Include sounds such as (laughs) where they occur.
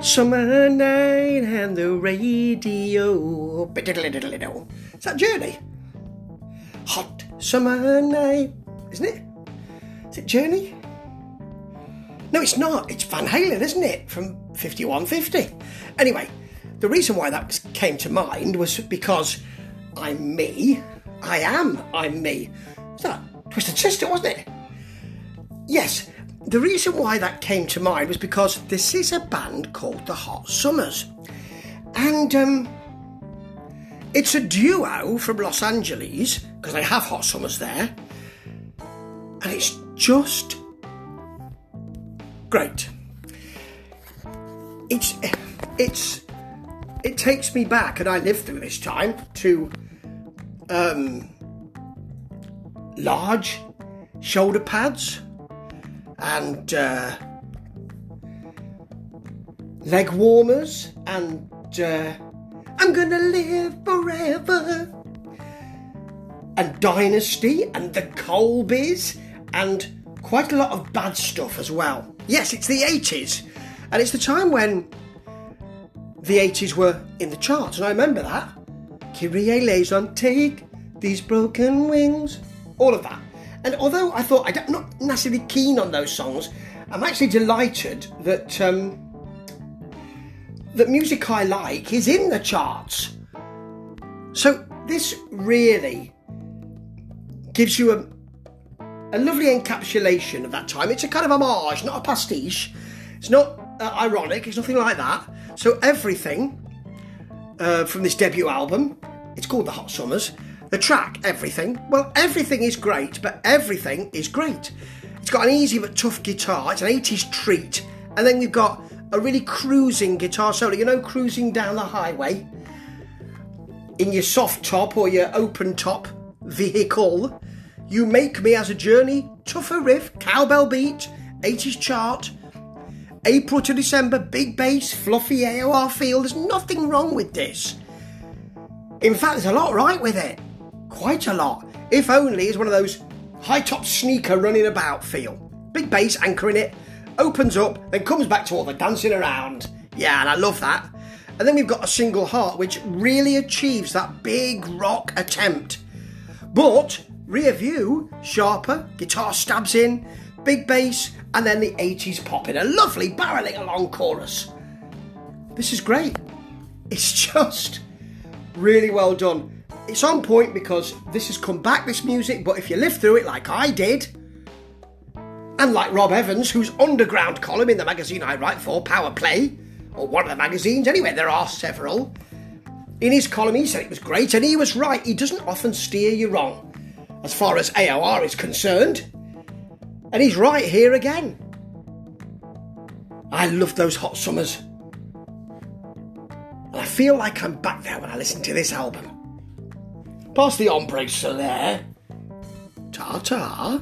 Summer night and the radio. Is that Journey? Hot summer night, isn't it? Is it Journey? No, it's not. It's Van Halen, isn't it? From 5150. Anyway, the reason why that came to mind was because I'm me. I am. I'm me. Is that Twisted Sister, wasn't it? Yes. The reason why that came to mind was because this is a band called the Hot Summers. And um, it's a duo from Los Angeles, because they have Hot Summers there. And it's just great. It's it's it takes me back, and I lived through this time to um, large shoulder pads and uh, leg warmers and uh, I'm gonna live forever and Dynasty and the Colbys and quite a lot of bad stuff as well. Yes, it's the 80s and it's the time when the 80s were in the charts and I remember that. Kyrie eleison, take these broken wings, all of that. And although I thought I'm not necessarily keen on those songs, I'm actually delighted that um, that music I like is in the charts. So this really gives you a a lovely encapsulation of that time. It's a kind of homage, not a pastiche. It's not uh, ironic. It's nothing like that. So everything uh, from this debut album, it's called The Hot Summers. The track, everything. Well, everything is great, but everything is great. It's got an easy but tough guitar. It's an 80s treat. And then we've got a really cruising guitar solo. You know, cruising down the highway in your soft top or your open top vehicle. You make me as a journey, tougher riff, cowbell beat, 80s chart. April to December, big bass, fluffy AOR feel. There's nothing wrong with this. In fact, there's a lot right with it. Quite a lot. If only it's one of those high top sneaker running about feel. Big bass anchoring it, opens up, then comes back to all the dancing around. Yeah, and I love that. And then we've got a single heart, which really achieves that big rock attempt. But rear view, sharper, guitar stabs in, big bass, and then the 80s pop in a lovely barreling along chorus. This is great. It's (laughs) just really well done it's on point because this has come back, this music, but if you live through it like I did, and like Rob Evans, whose underground column in the magazine I write for, Power Play, or one of the magazines, anyway, there are several, in his column he said it was great, and he was right. He doesn't often steer you wrong as far as AOR is concerned. And he's right here again. I love those hot summers. And I feel like I'm back there when I listen to this album. Pass the Ambre, Solaire. Ta ta.